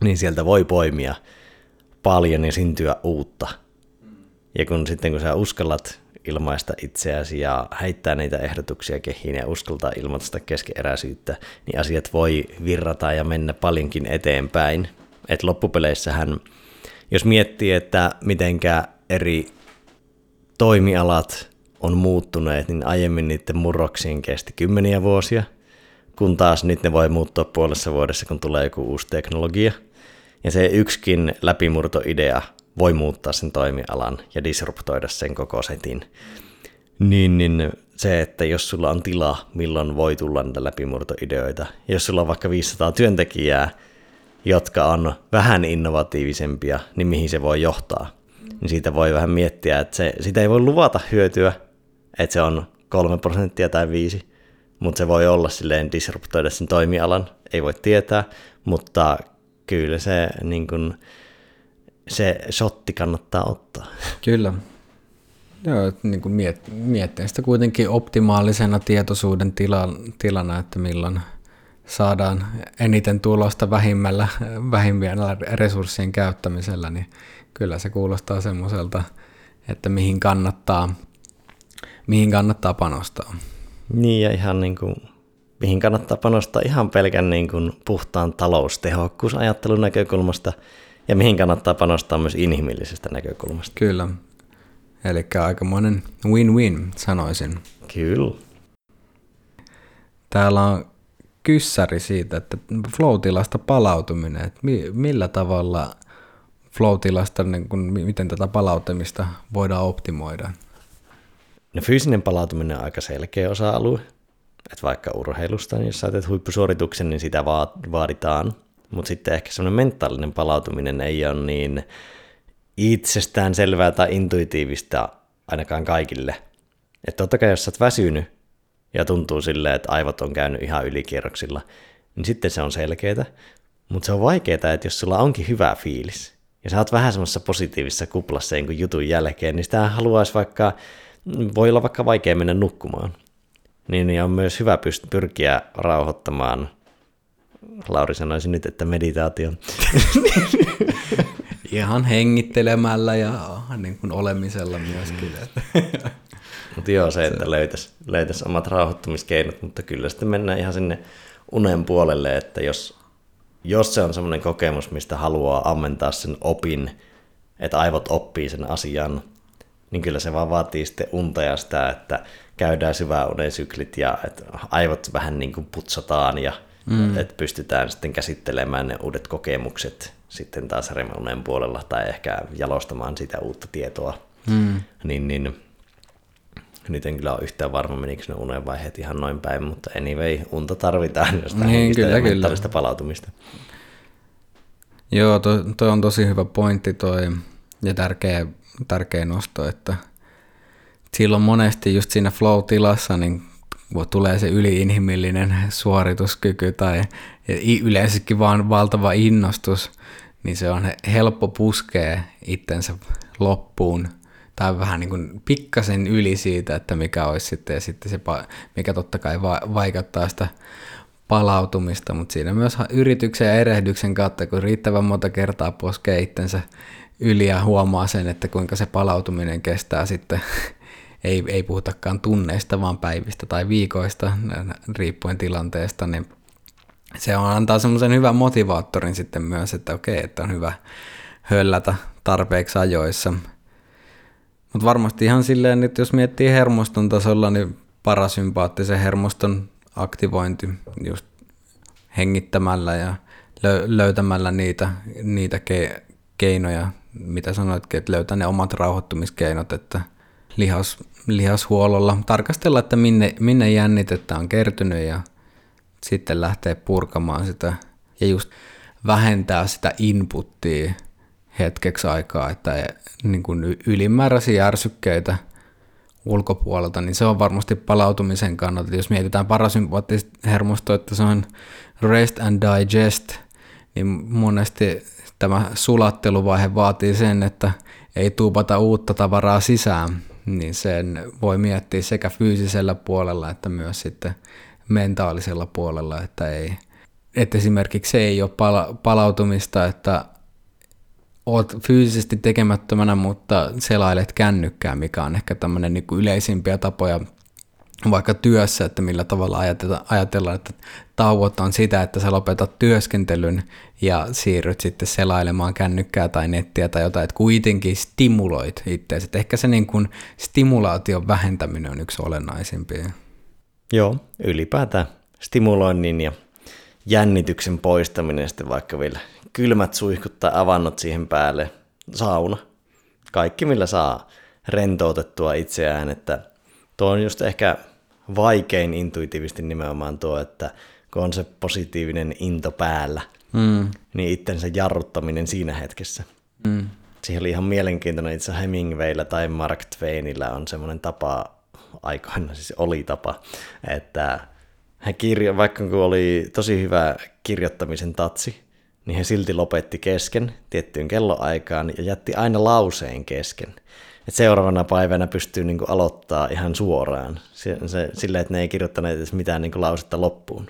Speaker 2: niin sieltä voi poimia paljon ja syntyä uutta. Ja kun sitten kun sä uskallat ilmaista itseäsi ja heittää niitä ehdotuksia kehiin ja uskaltaa ilmaista keskeeräisyyttä, niin asiat voi virrata ja mennä paljonkin eteenpäin. Et loppupeleissähän, jos miettii, että mitenkä eri toimialat on muuttuneet, niin aiemmin niiden murroksiin kesti kymmeniä vuosia, kun taas nyt ne voi muuttua puolessa vuodessa, kun tulee joku uusi teknologia. Ja se yksikin läpimurtoidea voi muuttaa sen toimialan ja disruptoida sen koko setin. Niin, niin se, että jos sulla on tila, milloin voi tulla niitä läpimurtoideoita, jos sulla on vaikka 500 työntekijää, jotka on vähän innovatiivisempia, niin mihin se voi johtaa. Niin siitä voi vähän miettiä, että se, sitä ei voi luvata hyötyä, että se on kolme prosenttia tai viisi, mutta se voi olla silleen disruptoida sen toimialan, ei voi tietää, mutta kyllä se, niin kun, se shotti kannattaa ottaa.
Speaker 1: Kyllä. Joo, niin kuin miet, miettiä sitä kuitenkin optimaalisena tietoisuuden tila, tilana, että milloin saadaan eniten tulosta vähimmällä, vähimmällä resurssien käyttämisellä, niin kyllä se kuulostaa semmoiselta, että mihin kannattaa, mihin kannattaa panostaa.
Speaker 2: Niin ja ihan niin kuin, mihin kannattaa panostaa ihan pelkän niin kuin puhtaan taloustehokkuusajattelun näkökulmasta ja mihin kannattaa panostaa myös inhimillisestä näkökulmasta.
Speaker 1: Kyllä. Eli aikamoinen win-win, sanoisin.
Speaker 2: Kyllä.
Speaker 1: Täällä on kyssäri siitä, että flow-tilasta palautuminen, että millä tavalla flow-tilasta, niin kun, miten tätä palautumista voidaan optimoida?
Speaker 2: No fyysinen palautuminen on aika selkeä osa-alue. Että vaikka urheilusta, niin jos sä teet huippusuorituksen, niin sitä vaaditaan. Mutta sitten ehkä semmoinen mentaalinen palautuminen ei ole niin itsestään selvää tai intuitiivista ainakaan kaikille. Että totta kai jos sä oot väsynyt ja tuntuu silleen, että aivot on käynyt ihan ylikierroksilla, niin sitten se on selkeää. Mutta se on vaikeaa, että jos sulla onkin hyvä fiilis, ja sä oot vähän semmoisessa positiivisessa kuplassa niin jutun jälkeen, niin sitä haluaisi vaikka, voi olla vaikka vaikea mennä nukkumaan. Niin, on myös hyvä pyrkiä rauhoittamaan, Lauri sanoisi nyt, että meditaatio.
Speaker 1: Ihan hengittelemällä ja niin kuin olemisella myöskin.
Speaker 2: mutta joo, se, että löytäisi löytäisi omat rauhoittumiskeinot, mutta kyllä sitten mennään ihan sinne unen puolelle, että jos jos se on semmoinen kokemus, mistä haluaa ammentaa sen opin, että aivot oppii sen asian, niin kyllä se vaan vaatii sitten unta ja sitä, että käydään syvää unen syklit ja että aivot vähän niin kuin putsataan ja mm. että pystytään sitten käsittelemään ne uudet kokemukset sitten taas unen puolella tai ehkä jalostamaan sitä uutta tietoa. Mm. Niin, niin nyt en kyllä ole yhtään varma, menikö ne unenvaiheet ihan noin päin, mutta anyway, unta tarvitaan jostain niin, kyllä, kyllä. palautumista.
Speaker 1: Joo, toi, toi, on tosi hyvä pointti toi ja tärkeä, tärkeä nosto, että silloin monesti just siinä flow-tilassa niin tulee se yliinhimillinen suorituskyky tai yleensäkin vaan valtava innostus, niin se on helppo puskea itsensä loppuun tai vähän niin kuin pikkasen yli siitä, että mikä olisi sitten, ja sitten se, mikä totta kai vaikuttaa sitä palautumista, mutta siinä myös yrityksen ja erehdyksen kautta, kun riittävän monta kertaa poskee itsensä yli ja huomaa sen, että kuinka se palautuminen kestää sitten, ei, ei puhutakaan tunneista, vaan päivistä tai viikoista, riippuen tilanteesta, niin se on, antaa semmoisen hyvän motivaattorin sitten myös, että okei, että on hyvä höllätä tarpeeksi ajoissa – mutta varmasti ihan silleen, että jos miettii hermoston tasolla, niin parasympaattisen hermoston aktivointi just hengittämällä ja löytämällä niitä, niitä ke- keinoja, mitä sanoitkin, että löytää ne omat rauhoittumiskeinot, että lihas, lihashuollolla tarkastella, että minne, minne jännitettä on kertynyt ja sitten lähtee purkamaan sitä ja just vähentää sitä inputtia hetkeksi aikaa, että niin kuin ylimääräisiä järsykkeitä ulkopuolelta, niin se on varmasti palautumisen kannalta. Jos mietitään parasympaattista hermostoa, että se on rest and digest, niin monesti tämä sulatteluvaihe vaatii sen, että ei tuupata uutta tavaraa sisään, niin sen voi miettiä sekä fyysisellä puolella että myös sitten mentaalisella puolella, että, ei, että esimerkiksi se ei ole pala- palautumista, että oot fyysisesti tekemättömänä, mutta selailet kännykkää, mikä on ehkä tämmöinen niin yleisimpiä tapoja vaikka työssä, että millä tavalla ajatellaan, että tauot on sitä, että sä lopetat työskentelyn ja siirryt sitten selailemaan kännykkää tai nettiä tai jotain, että kuitenkin stimuloit itseäsi. Ehkä se niin kuin stimulaation vähentäminen on yksi olennaisimpia.
Speaker 2: Joo, ylipäätään stimuloinnin ja jännityksen poistaminen sitten vaikka vielä kylmät suihkut tai avannot siihen päälle, sauna. Kaikki millä saa rentoutettua itseään, että tuo on just ehkä vaikein intuitiivisesti nimenomaan tuo, että kun on se positiivinen into päällä, mm. niin itsensä jarruttaminen siinä hetkessä. Mm. Siihen oli ihan mielenkiintoinen itse Hemingwayllä tai Mark Twainillä on semmoinen tapa, aikoina siis oli tapa, että hän kirjo, vaikka kun oli tosi hyvä kirjoittamisen tatsi, niin he silti lopetti kesken tiettyyn kelloaikaan ja jätti aina lauseen kesken. Et seuraavana päivänä pystyy niinku aloittaa ihan suoraan, se, sillä että ne ei kirjoittaneet edes mitään niinku lausetta loppuun.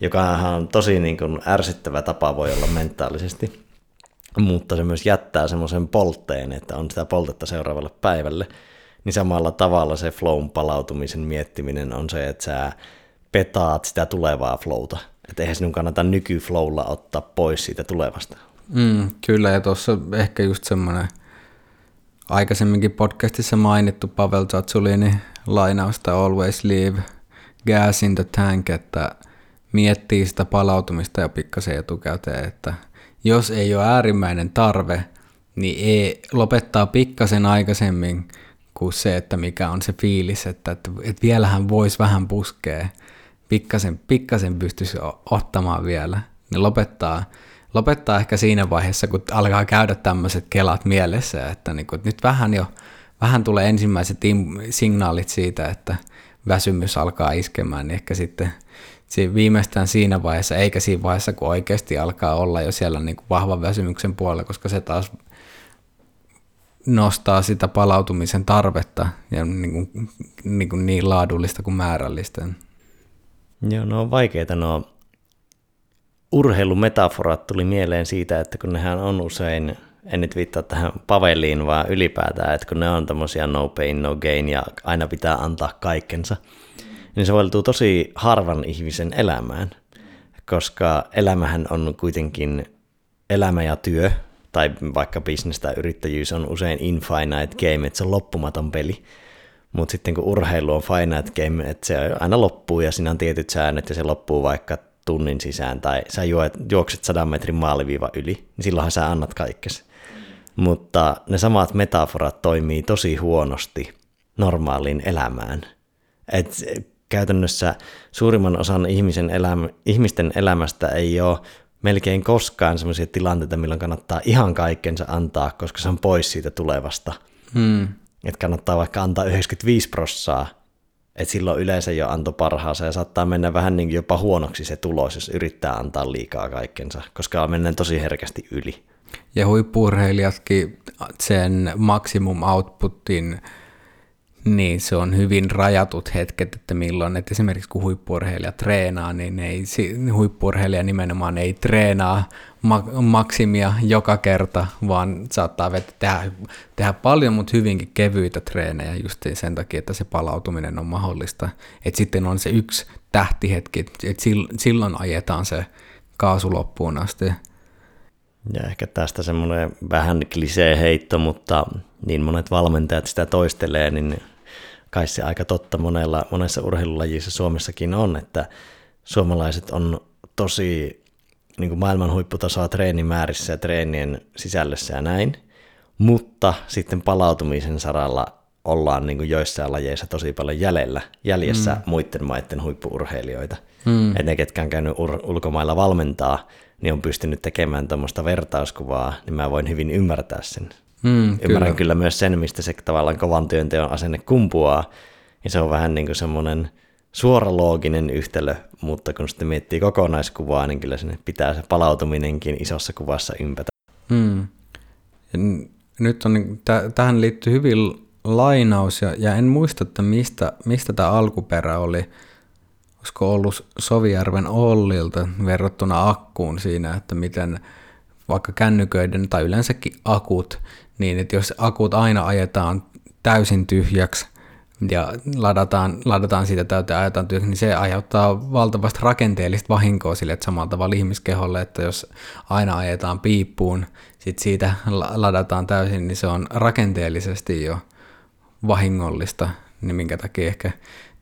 Speaker 2: Joka on tosi niinku ärsyttävä tapa voi olla mentaalisesti, mutta se myös jättää semmoisen poltteen, että on sitä poltetta seuraavalle päivälle. Niin samalla tavalla se flown palautumisen miettiminen on se, että sä petaat sitä tulevaa flowta – että eihän sinun kannata nykyflowlla ottaa pois siitä tulevasta.
Speaker 1: Mm, kyllä, ja tuossa ehkä just semmoinen aikaisemminkin podcastissa mainittu Pavel Zatsulini lainausta Always Leave Gas in the Tank, että miettii sitä palautumista ja pikkasen etukäteen, että jos ei ole äärimmäinen tarve, niin ei, lopettaa pikkasen aikaisemmin kuin se, että mikä on se fiilis, että, että, että vielähän voisi vähän puskea pikkasen, pikkasen pystyisi ottamaan vielä, niin lopettaa, lopettaa ehkä siinä vaiheessa, kun alkaa käydä tämmöiset kelat mielessä, että, niin kuin, nyt vähän jo vähän tulee ensimmäiset signaalit siitä, että väsymys alkaa iskemään, niin ehkä sitten viimeistään siinä vaiheessa, eikä siinä vaiheessa, kun oikeasti alkaa olla jo siellä niin kuin vahvan väsymyksen puolella, koska se taas nostaa sitä palautumisen tarvetta ja niin, kuin, niin, kuin niin laadullista kuin määrällistä.
Speaker 2: Joo, no on vaikeita no urheilumetaforat tuli mieleen siitä, että kun nehän on usein, en nyt viittaa tähän Paveliin, vaan ylipäätään, että kun ne on tämmöisiä no pain, no gain ja aina pitää antaa kaikkensa, niin se soveltuu tosi harvan ihmisen elämään, koska elämähän on kuitenkin elämä ja työ, tai vaikka business tai yrittäjyys on usein infinite game, että se on loppumaton peli, mutta sitten kun urheilu on finite game, että se aina loppuu ja siinä on tietyt säännöt ja se loppuu vaikka tunnin sisään tai sä juot, juokset sadan metrin maaliviiva yli, niin silloinhan sä annat kaikkes. Mutta ne samat metaforat toimii tosi huonosti normaaliin elämään. Et käytännössä suurimman osan ihmisen elämä, ihmisten elämästä ei ole melkein koskaan sellaisia tilanteita, milloin kannattaa ihan kaikkensa antaa, koska se on pois siitä tulevasta. Hmm että kannattaa vaikka antaa 95 prossaa, että silloin yleensä jo anto parhaansa ja saattaa mennä vähän niin jopa huonoksi se tulos, jos yrittää antaa liikaa kaikkensa, koska mennään tosi herkästi yli.
Speaker 1: Ja huippurheilijatkin sen maksimum outputin niin, se on hyvin rajatut hetket, että milloin, että esimerkiksi kun huippurheilija treenaa, niin ei, huippurheilija nimenomaan ei treenaa maksimia joka kerta, vaan saattaa tehdä, tehdä paljon, mutta hyvinkin kevyitä treenejä just sen takia, että se palautuminen on mahdollista. Että sitten on se yksi tähtihetki, että silloin ajetaan se kaasu loppuun asti.
Speaker 2: Ja ehkä tästä semmoinen vähän klisee heitto, mutta niin monet valmentajat sitä toistelee, niin kai se aika totta monella, monessa urheilulajissa Suomessakin on, että suomalaiset on tosi niin kuin maailman huipputasoa treenimäärissä ja treenien sisällössä ja näin, mutta sitten palautumisen saralla ollaan niin kuin joissain lajeissa tosi paljon jäljellä, jäljessä mm. muiden maiden huippuurheilijoita.
Speaker 1: Mm.
Speaker 2: Että ne, ketkä on käynyt ur- ulkomailla valmentaa, niin on pystynyt tekemään tuommoista vertauskuvaa, niin mä voin hyvin ymmärtää sen.
Speaker 1: Mm,
Speaker 2: Ymmärrän kyllä. kyllä myös sen, mistä se tavallaan kovan työnteon asenne kumpuaa, ja se on vähän niin kuin semmoinen suoralooginen yhtälö, mutta kun sitten miettii kokonaiskuvaa, niin kyllä sinne pitää se palautuminenkin isossa kuvassa ympätä.
Speaker 1: Mm. Nyt on, niin- tä- tähän liittyy hyvin lainaus, ja, ja en muista, että mistä, mistä tämä alkuperä oli. Olisiko ollut Sovijärven Ollilta verrattuna akkuun siinä, että miten vaikka kännyköiden tai yleensäkin akut, niin että jos akut aina ajetaan täysin tyhjäksi ja ladataan, ladataan siitä täyteen ajetaan tyhjäksi, niin se aiheuttaa valtavasti rakenteellista vahinkoa sille, että samalla tavalla ihmiskeholle, että jos aina ajetaan piippuun, sit siitä la- ladataan täysin, niin se on rakenteellisesti jo vahingollista, niin minkä takia ehkä,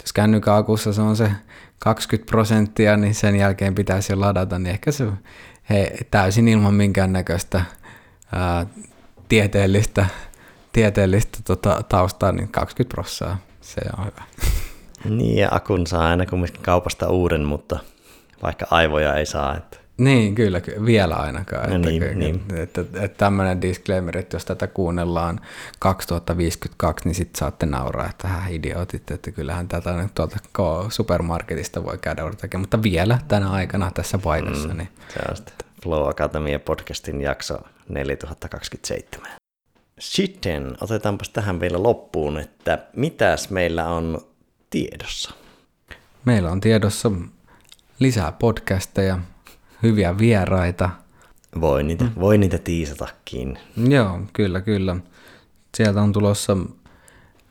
Speaker 1: jos kännykän akussa se on se 20 prosenttia, niin sen jälkeen pitäisi jo ladata, niin ehkä se he, täysin ilman minkäännäköistä ää, tieteellistä, tieteellistä tota, taustaa, niin 20 prosenttia, se on hyvä.
Speaker 2: Niin, ja akun saa aina kumminkin kaupasta uuden, mutta vaikka aivoja ei saa. Että...
Speaker 1: Niin, kyllä, ky- vielä ainakaan.
Speaker 2: No
Speaker 1: että,
Speaker 2: niin,
Speaker 1: ky-
Speaker 2: niin.
Speaker 1: Että, että, että tämmöinen disclaimer, että jos tätä kuunnellaan 2052, niin sitten saatte nauraa, että hän idiotit, että kyllähän tätä nyt tuolta supermarketista voi käydä tekemään, mutta vielä tänä aikana tässä paikassa. Mm. Niin.
Speaker 2: Se on sitten Flow Akatemia podcastin jakso 4027. Sitten otetaanpas tähän vielä loppuun, että mitäs meillä on tiedossa?
Speaker 1: Meillä on tiedossa lisää podcasteja, hyviä vieraita.
Speaker 2: Voi niitä, mm. voi niitä tiisatakin.
Speaker 1: Joo, kyllä, kyllä. Sieltä on tulossa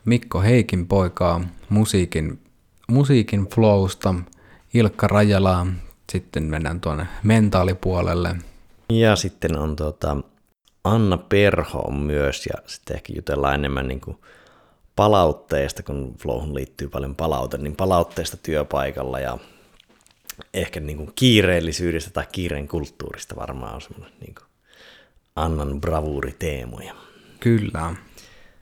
Speaker 1: Mikko Heikin poikaa musiikin, musiikin flowsta, Ilkka Rajalaa, sitten mennään tuonne mentaalipuolelle.
Speaker 2: Ja sitten on tota, Anna Perho on myös, ja sitten ehkä jutellaan enemmän niin kuin palautteesta, kun Flowhun liittyy paljon palaute, niin palautteesta työpaikalla ja ehkä niin kuin kiireellisyydestä tai kiireen kulttuurista varmaan on semmoinen niin kuin Annan bravuuriteemoja.
Speaker 1: Kyllä.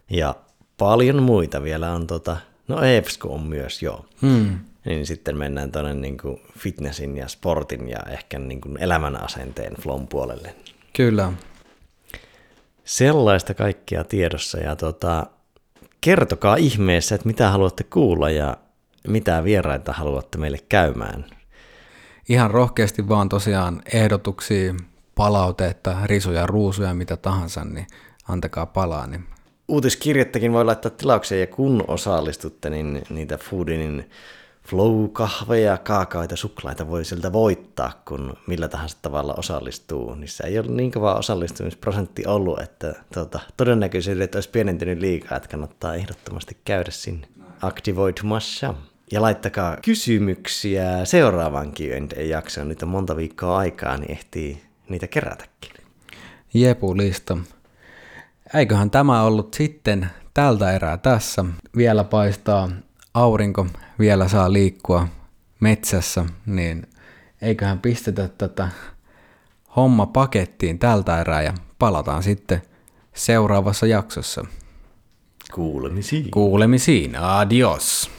Speaker 2: Ja paljon muita vielä on, tota, no EFSCO on myös, joo.
Speaker 1: Hmm.
Speaker 2: Niin sitten mennään tuonne niin kuin fitnessin ja sportin ja ehkä niin kuin elämän asenteen flown puolelle.
Speaker 1: Kyllä.
Speaker 2: Sellaista kaikkea tiedossa ja tota, kertokaa ihmeessä, että mitä haluatte kuulla ja mitä vieraita haluatte meille käymään.
Speaker 1: Ihan rohkeasti vaan tosiaan ehdotuksia, palautetta, risuja, ruusuja, mitä tahansa, niin antakaa palaa. Niin
Speaker 2: Uutiskirjettäkin voi laittaa tilaukseen ja kun osallistutte, niin niitä Foodinin flow-kahveja, kaakaoita, suklaita voi sieltä voittaa, kun millä tahansa tavalla osallistuu. Niissä ei ole niin kova osallistumisprosentti ollut, että tuota, todennäköisyydet olisi pienentynyt liikaa, että kannattaa ehdottomasti käydä sinne aktivoitumassa. Ja laittakaa kysymyksiä seuraavankin jaksoon. Nyt on monta viikkoa aikaa, niin ehtii niitä kerätäkin.
Speaker 1: Jepu-lista. Eiköhän tämä ollut sitten tältä erää tässä. Vielä paistaa aurinko, vielä saa liikkua metsässä, niin eiköhän pistetä tätä homma pakettiin tältä erää ja palataan sitten seuraavassa jaksossa.
Speaker 2: Kuulemisiin.
Speaker 1: Kuulemisiin. Adios.